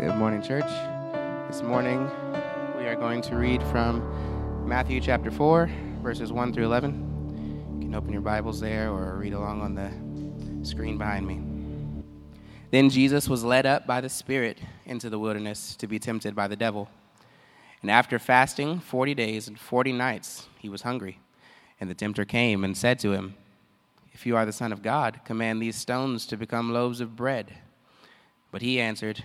Good morning, church. This morning we are going to read from Matthew chapter 4, verses 1 through 11. You can open your Bibles there or read along on the screen behind me. Then Jesus was led up by the Spirit into the wilderness to be tempted by the devil. And after fasting 40 days and 40 nights, he was hungry. And the tempter came and said to him, If you are the Son of God, command these stones to become loaves of bread. But he answered,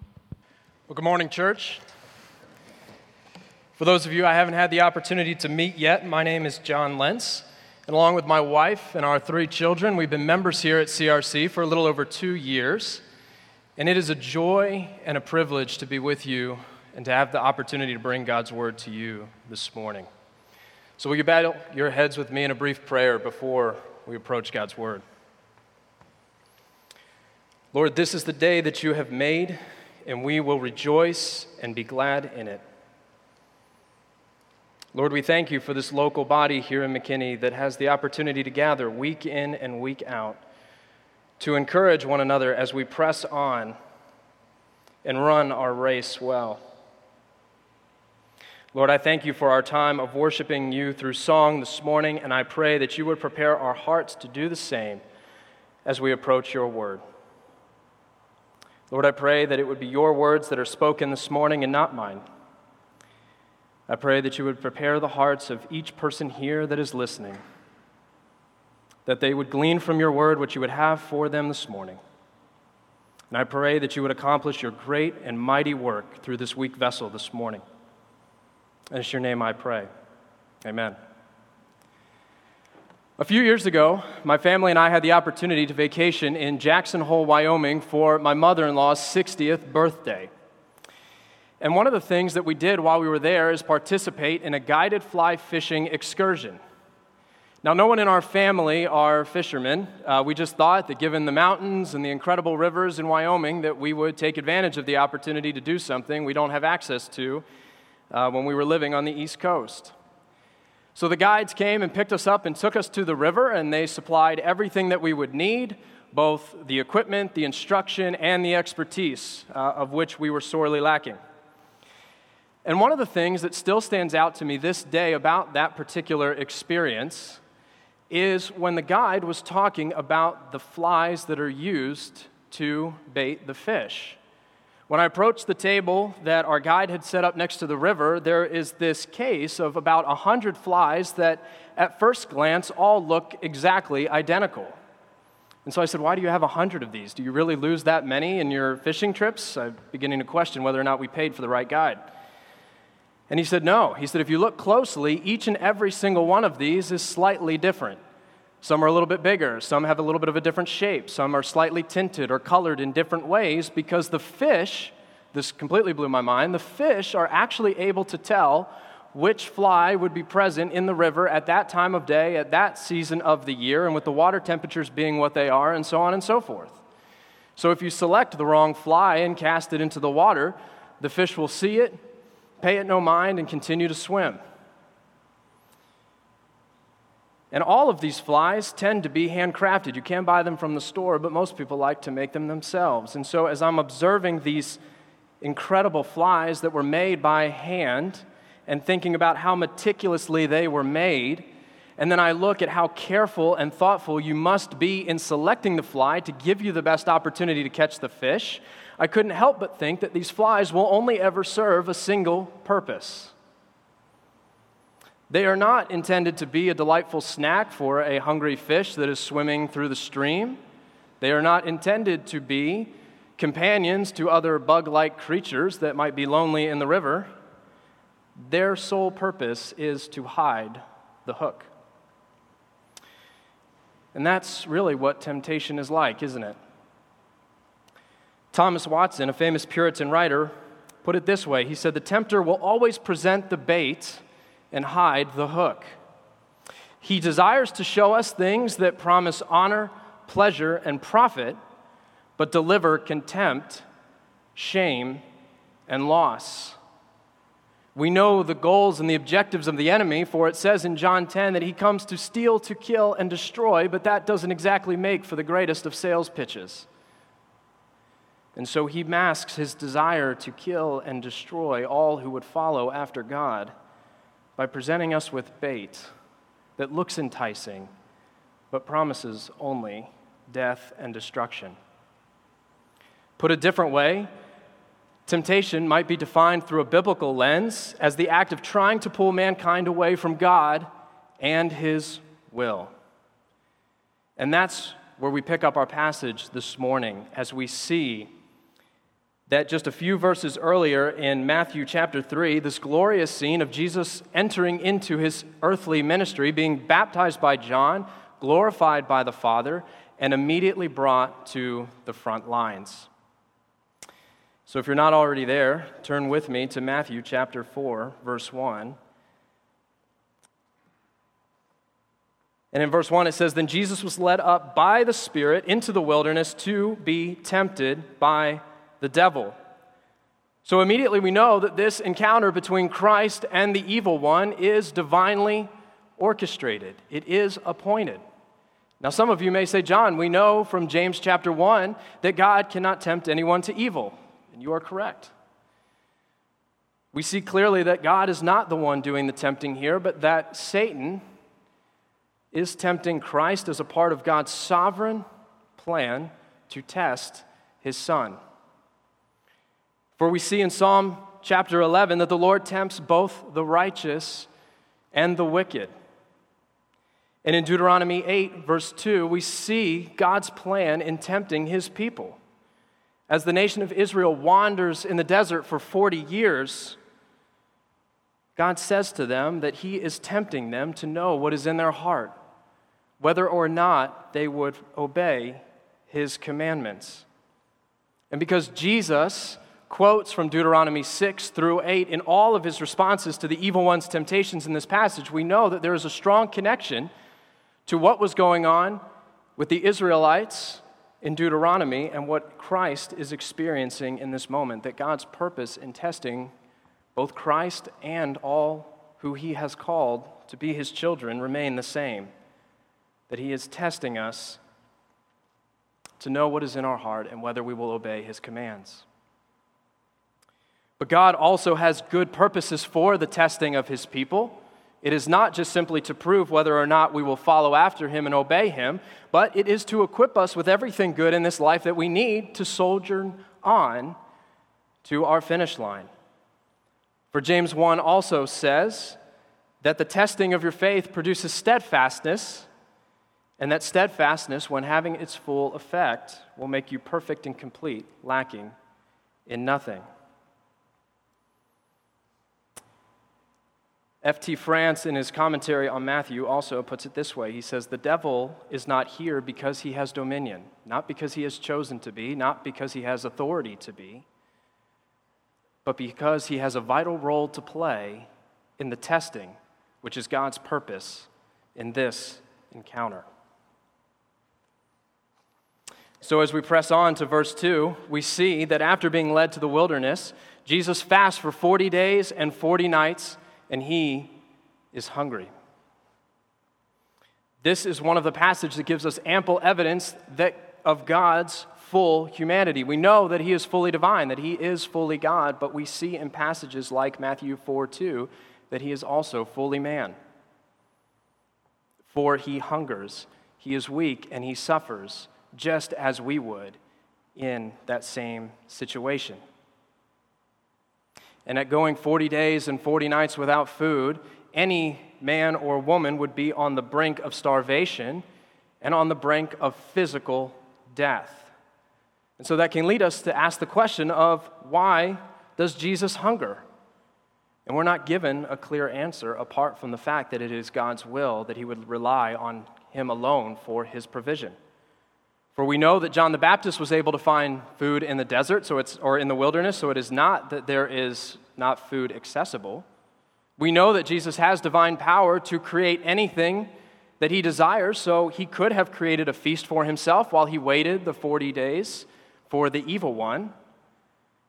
Well, good morning, church. For those of you I haven't had the opportunity to meet yet, my name is John Lentz. And along with my wife and our three children, we've been members here at CRC for a little over two years. And it is a joy and a privilege to be with you and to have the opportunity to bring God's word to you this morning. So, will you bow your heads with me in a brief prayer before we approach God's word? Lord, this is the day that you have made, and we will rejoice and be glad in it. Lord, we thank you for this local body here in McKinney that has the opportunity to gather week in and week out to encourage one another as we press on and run our race well. Lord, I thank you for our time of worshiping you through song this morning, and I pray that you would prepare our hearts to do the same as we approach your word. Lord, I pray that it would be your words that are spoken this morning and not mine. I pray that you would prepare the hearts of each person here that is listening, that they would glean from your word what you would have for them this morning. And I pray that you would accomplish your great and mighty work through this weak vessel this morning. And it's your name I pray. Amen. A few years ago, my family and I had the opportunity to vacation in Jackson Hole, Wyoming for my mother in law's 60th birthday. And one of the things that we did while we were there is participate in a guided fly fishing excursion. Now, no one in our family are fishermen. Uh, we just thought that given the mountains and the incredible rivers in Wyoming, that we would take advantage of the opportunity to do something we don't have access to uh, when we were living on the East Coast. So the guides came and picked us up and took us to the river, and they supplied everything that we would need both the equipment, the instruction, and the expertise, uh, of which we were sorely lacking. And one of the things that still stands out to me this day about that particular experience is when the guide was talking about the flies that are used to bait the fish. When I approached the table that our guide had set up next to the river, there is this case of about 100 flies that, at first glance, all look exactly identical. And so I said, Why do you have 100 of these? Do you really lose that many in your fishing trips? I'm beginning to question whether or not we paid for the right guide. And he said, No. He said, If you look closely, each and every single one of these is slightly different. Some are a little bit bigger, some have a little bit of a different shape, some are slightly tinted or colored in different ways because the fish, this completely blew my mind, the fish are actually able to tell which fly would be present in the river at that time of day, at that season of the year, and with the water temperatures being what they are, and so on and so forth. So if you select the wrong fly and cast it into the water, the fish will see it, pay it no mind, and continue to swim. And all of these flies tend to be handcrafted. You can buy them from the store, but most people like to make them themselves. And so, as I'm observing these incredible flies that were made by hand and thinking about how meticulously they were made, and then I look at how careful and thoughtful you must be in selecting the fly to give you the best opportunity to catch the fish, I couldn't help but think that these flies will only ever serve a single purpose. They are not intended to be a delightful snack for a hungry fish that is swimming through the stream. They are not intended to be companions to other bug like creatures that might be lonely in the river. Their sole purpose is to hide the hook. And that's really what temptation is like, isn't it? Thomas Watson, a famous Puritan writer, put it this way He said, The tempter will always present the bait and hide the hook. He desires to show us things that promise honor, pleasure, and profit, but deliver contempt, shame, and loss. We know the goals and the objectives of the enemy, for it says in John 10 that he comes to steal, to kill, and destroy, but that doesn't exactly make for the greatest of sales pitches. And so he masks his desire to kill and destroy all who would follow after God by presenting us with bait that looks enticing but promises only death and destruction. Put a different way, temptation might be defined through a biblical lens as the act of trying to pull mankind away from God and His will. And that's where we pick up our passage this morning as we see that just a few verses earlier in Matthew chapter 3, this glorious scene of Jesus entering into his earthly ministry, being baptized by John, glorified by the Father, and immediately brought to the front lines. So if you're not already there, turn with me to Matthew chapter 4, verse 1. And in verse 1, it says, Then Jesus was led up by the Spirit into the wilderness to be tempted by the devil. So immediately we know that this encounter between Christ and the evil one is divinely orchestrated, it is appointed. Now, some of you may say, John, we know from James chapter 1 that God cannot tempt anyone to evil. And you are correct. We see clearly that God is not the one doing the tempting here, but that Satan is tempting Christ as a part of God's sovereign plan to test his son. For we see in Psalm chapter 11 that the Lord tempts both the righteous and the wicked. And in Deuteronomy 8, verse 2, we see God's plan in tempting his people. As the nation of Israel wanders in the desert for 40 years, God says to them that he is tempting them to know what is in their heart, whether or not they would obey his commandments. And because Jesus quotes from Deuteronomy 6 through 8 in all of his responses to the evil one's temptations in this passage, we know that there is a strong connection to what was going on with the Israelites in Deuteronomy and what Christ is experiencing in this moment. That God's purpose in testing both Christ and all who he has called to be his children remain the same. That he is testing us to know what is in our heart and whether we will obey his commands. But God also has good purposes for the testing of his people. It is not just simply to prove whether or not we will follow after him and obey him, but it is to equip us with everything good in this life that we need to soldier on to our finish line. For James 1 also says that the testing of your faith produces steadfastness, and that steadfastness, when having its full effect, will make you perfect and complete, lacking in nothing. F.T. France, in his commentary on Matthew, also puts it this way He says, The devil is not here because he has dominion, not because he has chosen to be, not because he has authority to be, but because he has a vital role to play in the testing, which is God's purpose in this encounter. So, as we press on to verse 2, we see that after being led to the wilderness, Jesus fasts for 40 days and 40 nights and he is hungry. This is one of the passages that gives us ample evidence that of God's full humanity. We know that he is fully divine, that he is fully God, but we see in passages like Matthew 4 2 that he is also fully man. For he hungers, he is weak, and he suffers just as we would in that same situation. And at going 40 days and 40 nights without food, any man or woman would be on the brink of starvation and on the brink of physical death. And so that can lead us to ask the question of why does Jesus hunger? And we're not given a clear answer apart from the fact that it is God's will that he would rely on him alone for his provision. For we know that John the Baptist was able to find food in the desert, so it's, or in the wilderness, so it is not that there is not food accessible. We know that Jesus has divine power to create anything that he desires, so he could have created a feast for himself while he waited the 40 days for the evil one.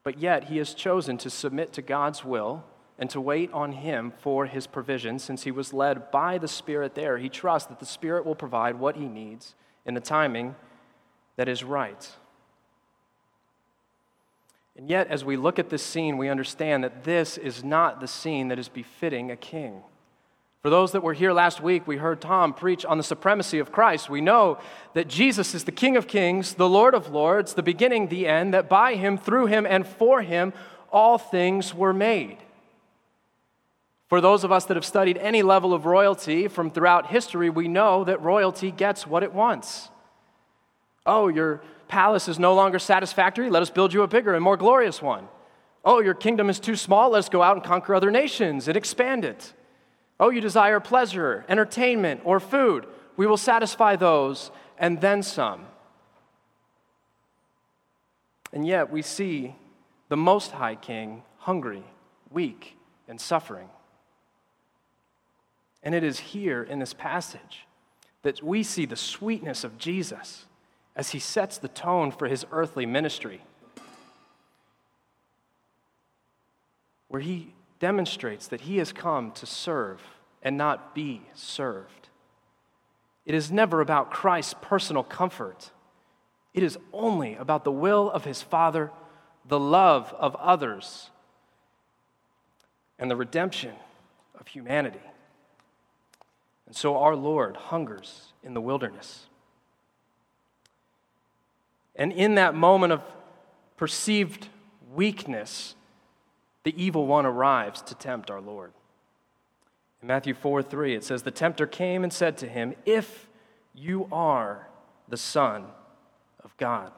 But yet he has chosen to submit to God's will and to wait on him for his provision since he was led by the Spirit there. He trusts that the Spirit will provide what he needs in the timing that is right. And yet, as we look at this scene, we understand that this is not the scene that is befitting a king. For those that were here last week, we heard Tom preach on the supremacy of Christ. We know that Jesus is the King of kings, the Lord of lords, the beginning, the end, that by him, through him, and for him, all things were made. For those of us that have studied any level of royalty from throughout history, we know that royalty gets what it wants. Oh, your palace is no longer satisfactory. Let us build you a bigger and more glorious one. Oh, your kingdom is too small. Let us go out and conquer other nations and expand it. Oh, you desire pleasure, entertainment, or food. We will satisfy those and then some. And yet we see the Most High King hungry, weak, and suffering. And it is here in this passage that we see the sweetness of Jesus as he sets the tone for his earthly ministry, where he demonstrates that he has come to serve and not be served. It is never about Christ's personal comfort. It is only about the will of his Father, the love of others, and the redemption of humanity. And so our Lord hungers in the wilderness. And in that moment of perceived weakness, the evil one arrives to tempt our Lord. In Matthew 4 3, it says, The tempter came and said to him, If you are the Son of God.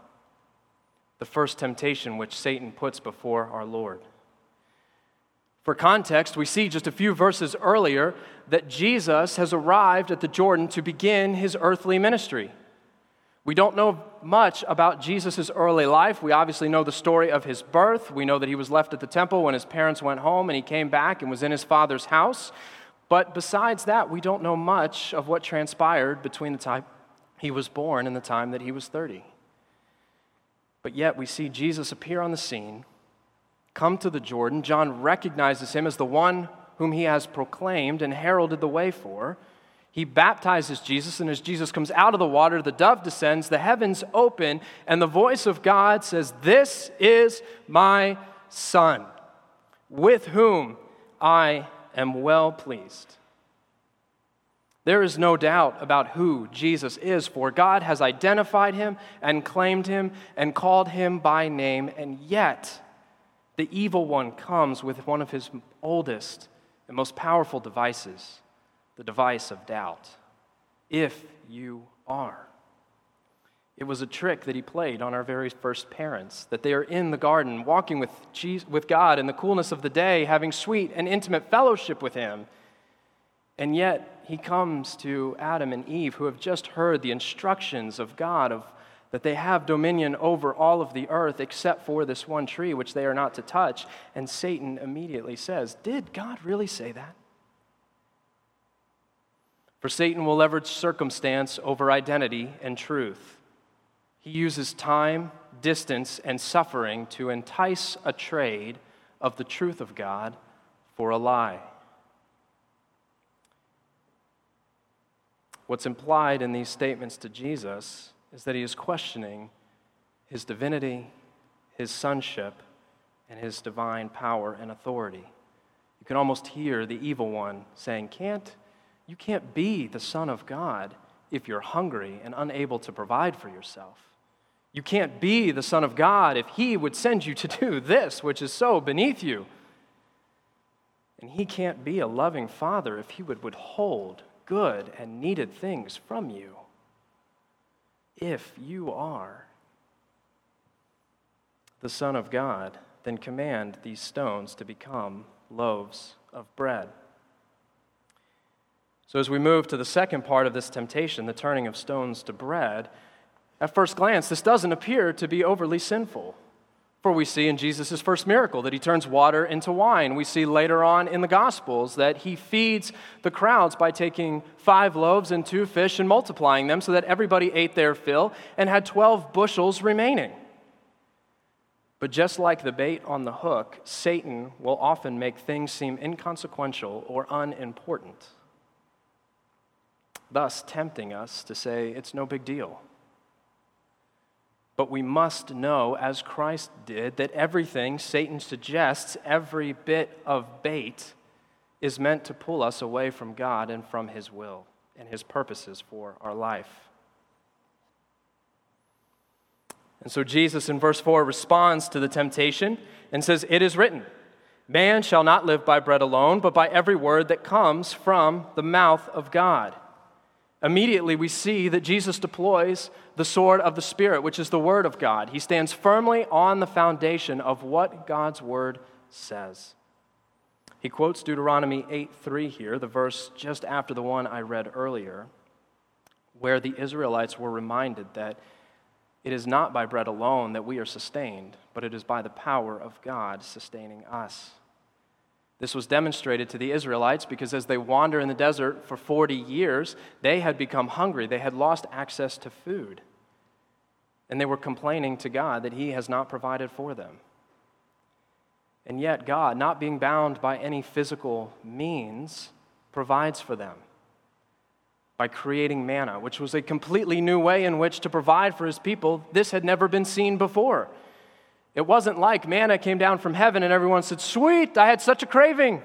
The first temptation which Satan puts before our Lord. For context, we see just a few verses earlier that Jesus has arrived at the Jordan to begin his earthly ministry. We don't know much about Jesus' early life. We obviously know the story of his birth. We know that he was left at the temple when his parents went home and he came back and was in his father's house. But besides that, we don't know much of what transpired between the time he was born and the time that he was 30. But yet we see Jesus appear on the scene, come to the Jordan. John recognizes him as the one whom he has proclaimed and heralded the way for. He baptizes Jesus, and as Jesus comes out of the water, the dove descends, the heavens open, and the voice of God says, This is my Son, with whom I am well pleased. There is no doubt about who Jesus is, for God has identified him and claimed him and called him by name, and yet the evil one comes with one of his oldest and most powerful devices the device of doubt. If you are. It was a trick that he played on our very first parents, that they are in the garden, walking with, Jesus, with God in the coolness of the day, having sweet and intimate fellowship with him. And yet, he comes to Adam and Eve, who have just heard the instructions of God of, that they have dominion over all of the earth except for this one tree, which they are not to touch. And Satan immediately says, Did God really say that? For Satan will leverage circumstance over identity and truth. He uses time, distance, and suffering to entice a trade of the truth of God for a lie. What's implied in these statements to Jesus is that he is questioning his divinity, his sonship, and his divine power and authority. You can almost hear the evil one saying, Can't you can't be the Son of God if you're hungry and unable to provide for yourself. You can't be the Son of God if He would send you to do this, which is so beneath you. And He can't be a loving Father if He would withhold good and needed things from you. If you are the Son of God, then command these stones to become loaves of bread. So, as we move to the second part of this temptation, the turning of stones to bread, at first glance, this doesn't appear to be overly sinful. For we see in Jesus' first miracle that he turns water into wine. We see later on in the Gospels that he feeds the crowds by taking five loaves and two fish and multiplying them so that everybody ate their fill and had 12 bushels remaining. But just like the bait on the hook, Satan will often make things seem inconsequential or unimportant, thus tempting us to say it's no big deal. But we must know, as Christ did, that everything Satan suggests, every bit of bait, is meant to pull us away from God and from his will and his purposes for our life. And so Jesus in verse 4 responds to the temptation and says, It is written, Man shall not live by bread alone, but by every word that comes from the mouth of God. Immediately, we see that Jesus deploys the sword of the Spirit, which is the Word of God. He stands firmly on the foundation of what God's Word says. He quotes Deuteronomy 8 3 here, the verse just after the one I read earlier, where the Israelites were reminded that it is not by bread alone that we are sustained, but it is by the power of God sustaining us. This was demonstrated to the Israelites because as they wander in the desert for 40 years, they had become hungry. They had lost access to food. And they were complaining to God that He has not provided for them. And yet, God, not being bound by any physical means, provides for them by creating manna, which was a completely new way in which to provide for His people. This had never been seen before. It wasn't like manna came down from heaven and everyone said, Sweet, I had such a craving.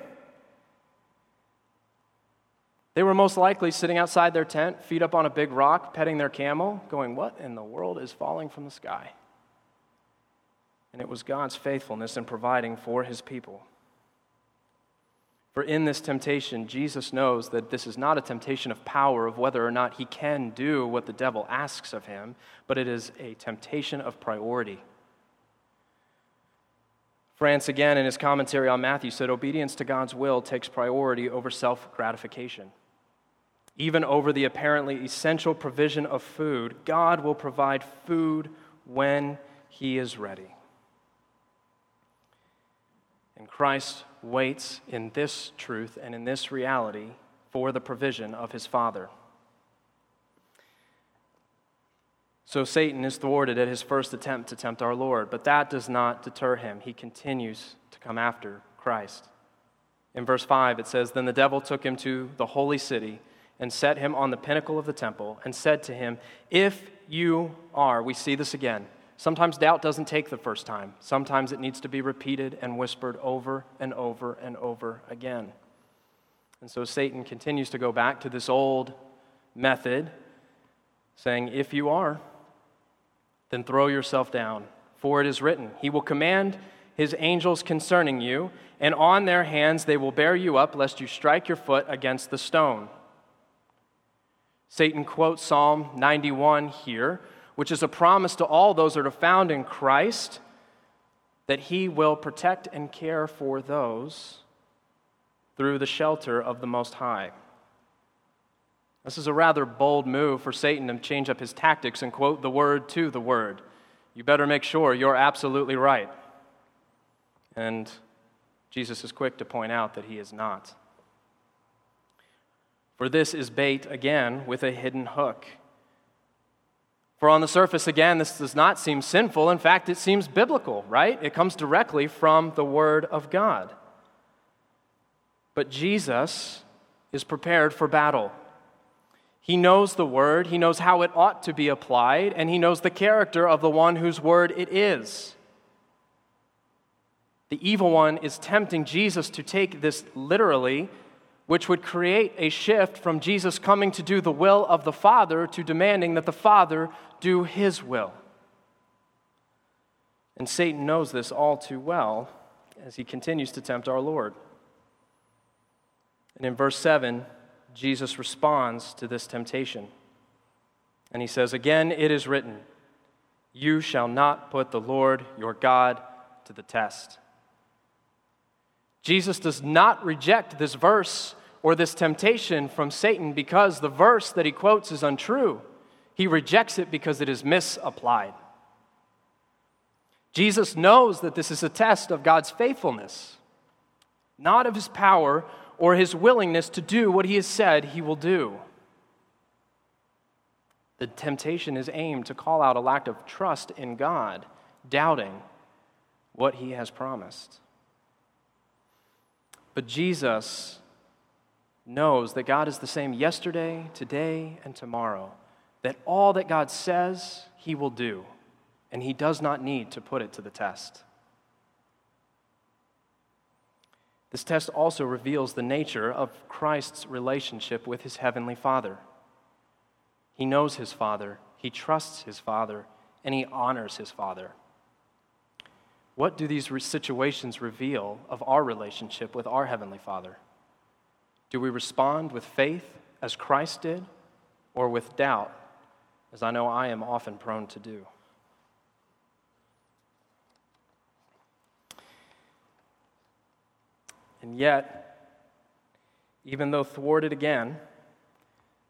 They were most likely sitting outside their tent, feet up on a big rock, petting their camel, going, What in the world is falling from the sky? And it was God's faithfulness in providing for his people. For in this temptation, Jesus knows that this is not a temptation of power, of whether or not he can do what the devil asks of him, but it is a temptation of priority. France, again, in his commentary on Matthew, said obedience to God's will takes priority over self gratification. Even over the apparently essential provision of food, God will provide food when he is ready. And Christ waits in this truth and in this reality for the provision of his Father. So Satan is thwarted at his first attempt to tempt our Lord, but that does not deter him. He continues to come after Christ. In verse 5, it says Then the devil took him to the holy city and set him on the pinnacle of the temple and said to him, If you are, we see this again. Sometimes doubt doesn't take the first time, sometimes it needs to be repeated and whispered over and over and over again. And so Satan continues to go back to this old method, saying, If you are, then throw yourself down. For it is written, He will command His angels concerning you, and on their hands they will bear you up, lest you strike your foot against the stone. Satan quotes Psalm 91 here, which is a promise to all those that are found in Christ that He will protect and care for those through the shelter of the Most High. This is a rather bold move for Satan to change up his tactics and quote the word to the word. You better make sure you're absolutely right. And Jesus is quick to point out that he is not. For this is bait again with a hidden hook. For on the surface, again, this does not seem sinful. In fact, it seems biblical, right? It comes directly from the Word of God. But Jesus is prepared for battle. He knows the word, he knows how it ought to be applied, and he knows the character of the one whose word it is. The evil one is tempting Jesus to take this literally, which would create a shift from Jesus coming to do the will of the Father to demanding that the Father do his will. And Satan knows this all too well as he continues to tempt our Lord. And in verse 7, Jesus responds to this temptation. And he says, Again, it is written, You shall not put the Lord your God to the test. Jesus does not reject this verse or this temptation from Satan because the verse that he quotes is untrue. He rejects it because it is misapplied. Jesus knows that this is a test of God's faithfulness, not of his power or his willingness to do what he has said he will do. The temptation is aimed to call out a lack of trust in God, doubting what he has promised. But Jesus knows that God is the same yesterday, today, and tomorrow, that all that God says, he will do, and he does not need to put it to the test. This test also reveals the nature of Christ's relationship with his heavenly Father. He knows his Father, he trusts his Father, and he honors his Father. What do these situations reveal of our relationship with our Heavenly Father? Do we respond with faith as Christ did, or with doubt, as I know I am often prone to do? And yet, even though thwarted again,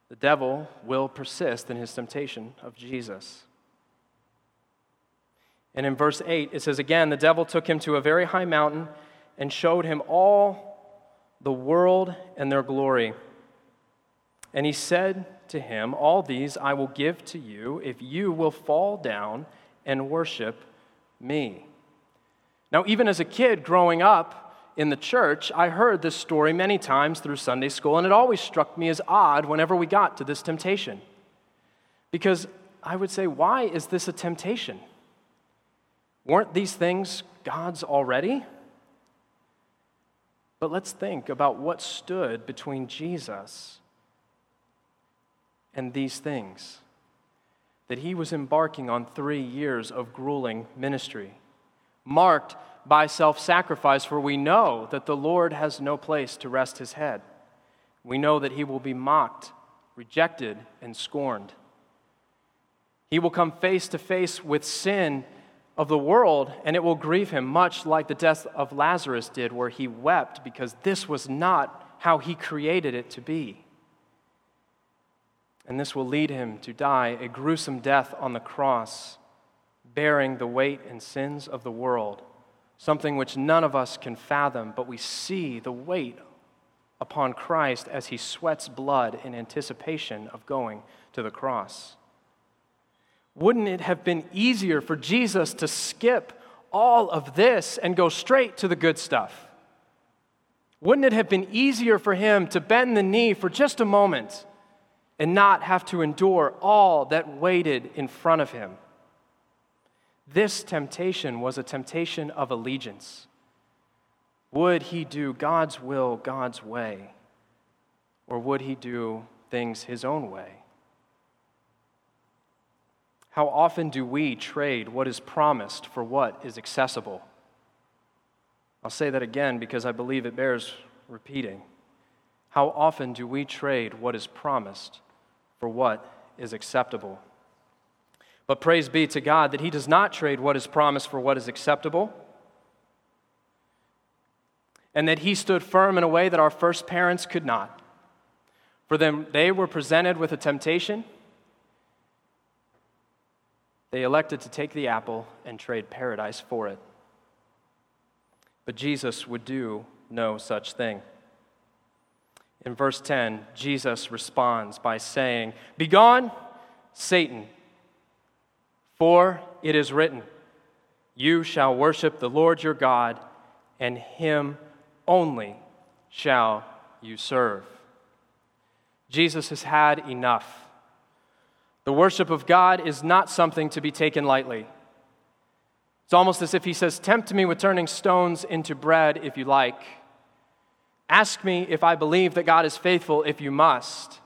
the devil will persist in his temptation of Jesus. And in verse 8, it says again, the devil took him to a very high mountain and showed him all the world and their glory. And he said to him, All these I will give to you if you will fall down and worship me. Now, even as a kid growing up, in the church, I heard this story many times through Sunday school, and it always struck me as odd whenever we got to this temptation. Because I would say, why is this a temptation? Weren't these things God's already? But let's think about what stood between Jesus and these things. That he was embarking on three years of grueling ministry, marked by self sacrifice, for we know that the Lord has no place to rest his head. We know that he will be mocked, rejected, and scorned. He will come face to face with sin of the world, and it will grieve him, much like the death of Lazarus did, where he wept because this was not how he created it to be. And this will lead him to die a gruesome death on the cross, bearing the weight and sins of the world something which none of us can fathom, but we see the weight upon Christ as he sweats blood in anticipation of going to the cross. Wouldn't it have been easier for Jesus to skip all of this and go straight to the good stuff? Wouldn't it have been easier for him to bend the knee for just a moment and not have to endure all that waited in front of him? This temptation was a temptation of allegiance. Would he do God's will God's way? Or would he do things his own way? How often do we trade what is promised for what is accessible? I'll say that again because I believe it bears repeating. How often do we trade what is promised for what is acceptable? But praise be to God that He does not trade what is promised for what is acceptable, and that He stood firm in a way that our first parents could not. For them, they were presented with a temptation. They elected to take the apple and trade paradise for it. But Jesus would do no such thing. In verse 10, Jesus responds by saying, Begone, Satan. For it is written, You shall worship the Lord your God, and him only shall you serve. Jesus has had enough. The worship of God is not something to be taken lightly. It's almost as if he says, Tempt me with turning stones into bread if you like. Ask me if I believe that God is faithful if you must.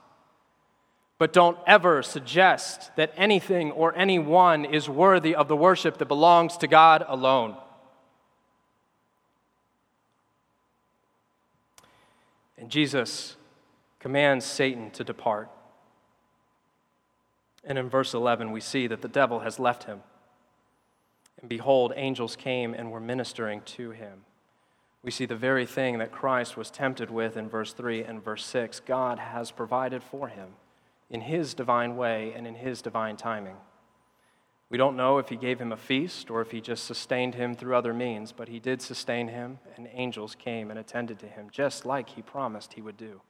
But don't ever suggest that anything or anyone is worthy of the worship that belongs to God alone. And Jesus commands Satan to depart. And in verse 11, we see that the devil has left him. And behold, angels came and were ministering to him. We see the very thing that Christ was tempted with in verse 3 and verse 6. God has provided for him in his divine way and in his divine timing. We don't know if he gave him a feast or if he just sustained him through other means, but he did sustain him, and angels came and attended to him, just like he promised he would do.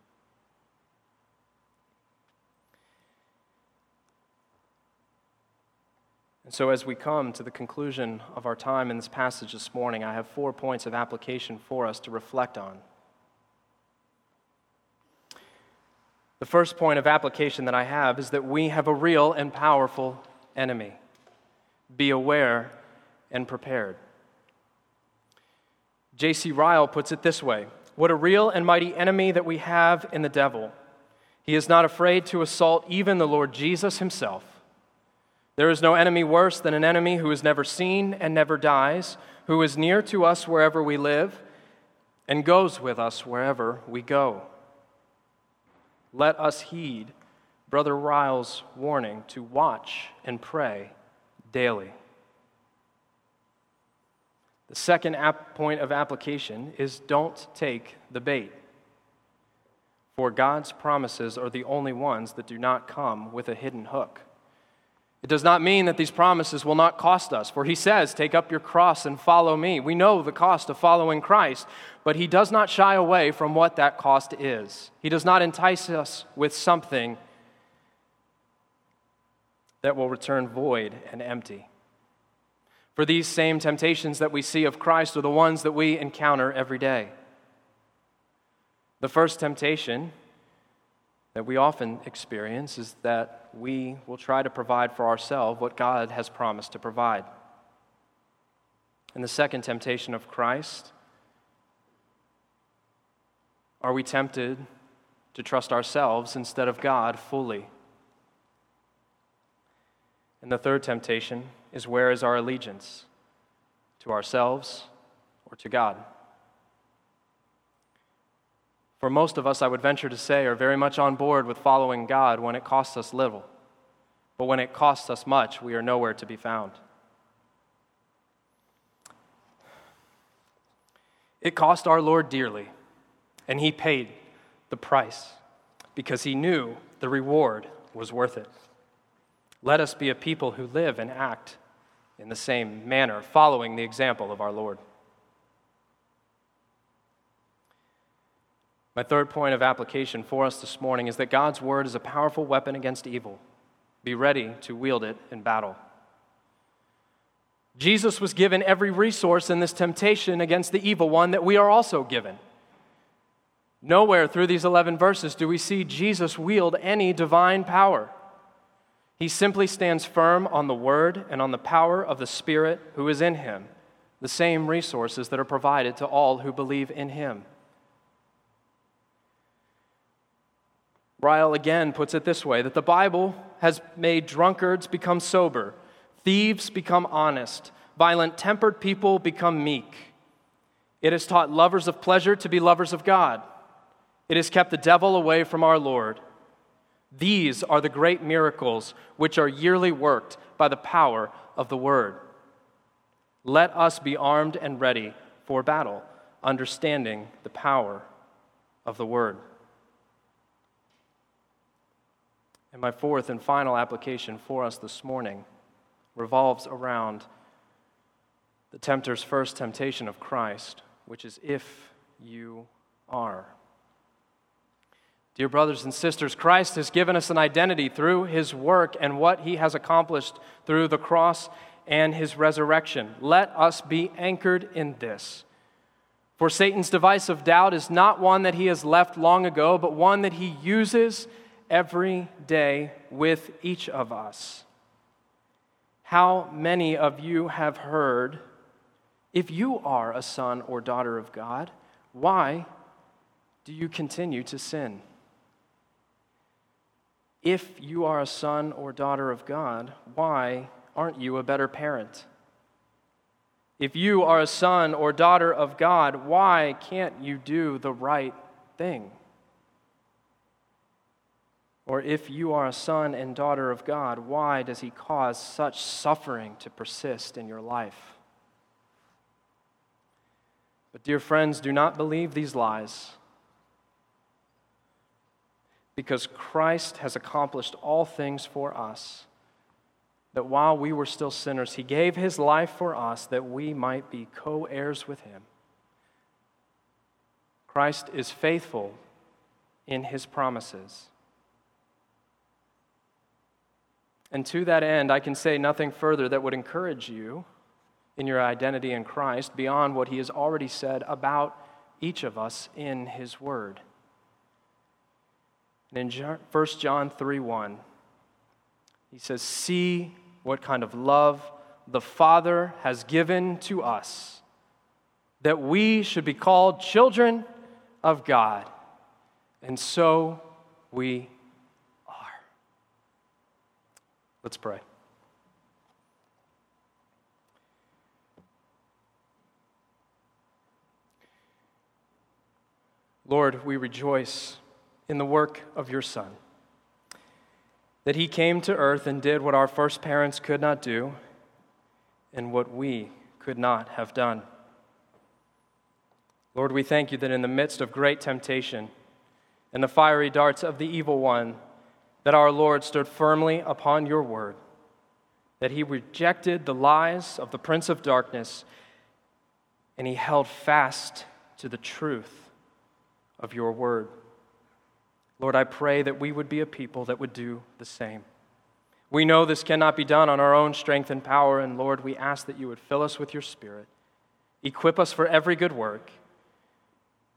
And so, as we come to the conclusion of our time in this passage this morning, I have four points of application for us to reflect on. The first point of application that I have is that we have a real and powerful enemy. Be aware and prepared. J.C. Ryle puts it this way What a real and mighty enemy that we have in the devil. He is not afraid to assault even the Lord Jesus himself. There is no enemy worse than an enemy who is never seen and never dies, who is near to us wherever we live and goes with us wherever we go. Let us heed Brother Ryle's warning to watch and pray daily. The second point of application is don't take the bait. For God's promises are the only ones that do not come with a hidden hook. It does not mean that these promises will not cost us, for he says, Take up your cross and follow me. We know the cost of following Christ, but he does not shy away from what that cost is. He does not entice us with something that will return void and empty. For these same temptations that we see of Christ are the ones that we encounter every day. The first temptation that we often experience is that we will try to provide for ourselves what God has promised to provide. And the second temptation of Christ are we tempted to trust ourselves instead of God fully? And the third temptation is where is our allegiance? To ourselves or to God? For most of us, I would venture to say, are very much on board with following God when it costs us little. But when it costs us much, we are nowhere to be found. It cost our Lord dearly, and He paid the price because He knew the reward was worth it. Let us be a people who live and act in the same manner, following the example of our Lord. My third point of application for us this morning is that God's word is a powerful weapon against evil. Be ready to wield it in battle. Jesus was given every resource in this temptation against the evil one that we are also given. Nowhere through these 11 verses do we see Jesus wield any divine power. He simply stands firm on the word and on the power of the Spirit who is in him, the same resources that are provided to all who believe in him. Ryle again puts it this way that the Bible has made drunkards become sober, thieves become honest, violent tempered people become meek. It has taught lovers of pleasure to be lovers of God. It has kept the devil away from our Lord. These are the great miracles which are yearly worked by the power of the Word. Let us be armed and ready for battle, understanding the power of the Word. And my fourth and final application for us this morning revolves around the tempter's first temptation of Christ, which is if you are. Dear brothers and sisters, Christ has given us an identity through his work and what he has accomplished through the cross and his resurrection. Let us be anchored in this. For Satan's device of doubt is not one that he has left long ago, but one that he uses every day with each of us. How many of you have heard, if you are a son or daughter of God, why do you continue to sin? If you are a son or daughter of God, why aren't you a better parent? If you are a son or daughter of God, why can't you do the right thing? Or if you are a son and daughter of God, why does he cause such suffering to persist in your life? But, dear friends, do not believe these lies. Because Christ has accomplished all things for us that while we were still sinners, he gave his life for us that we might be co heirs with him. Christ is faithful in his promises. And to that end, I can say nothing further that would encourage you in your identity in Christ beyond what he has already said about each of us in his word. And in 1 John 3 1, he says, See what kind of love the Father has given to us, that we should be called children of God. And so we are. Let's pray. Lord, we rejoice in the work of your Son that he came to earth and did what our first parents could not do and what we could not have done. Lord, we thank you that in the midst of great temptation and the fiery darts of the evil one, that our Lord stood firmly upon your word, that he rejected the lies of the prince of darkness, and he held fast to the truth of your word. Lord, I pray that we would be a people that would do the same. We know this cannot be done on our own strength and power, and Lord, we ask that you would fill us with your Spirit, equip us for every good work,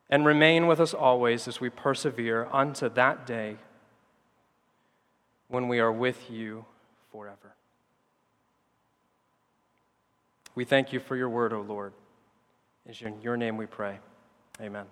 and remain with us always as we persevere unto that day when we are with you forever. We thank you for your word, O Lord. It's in your name we pray. Amen.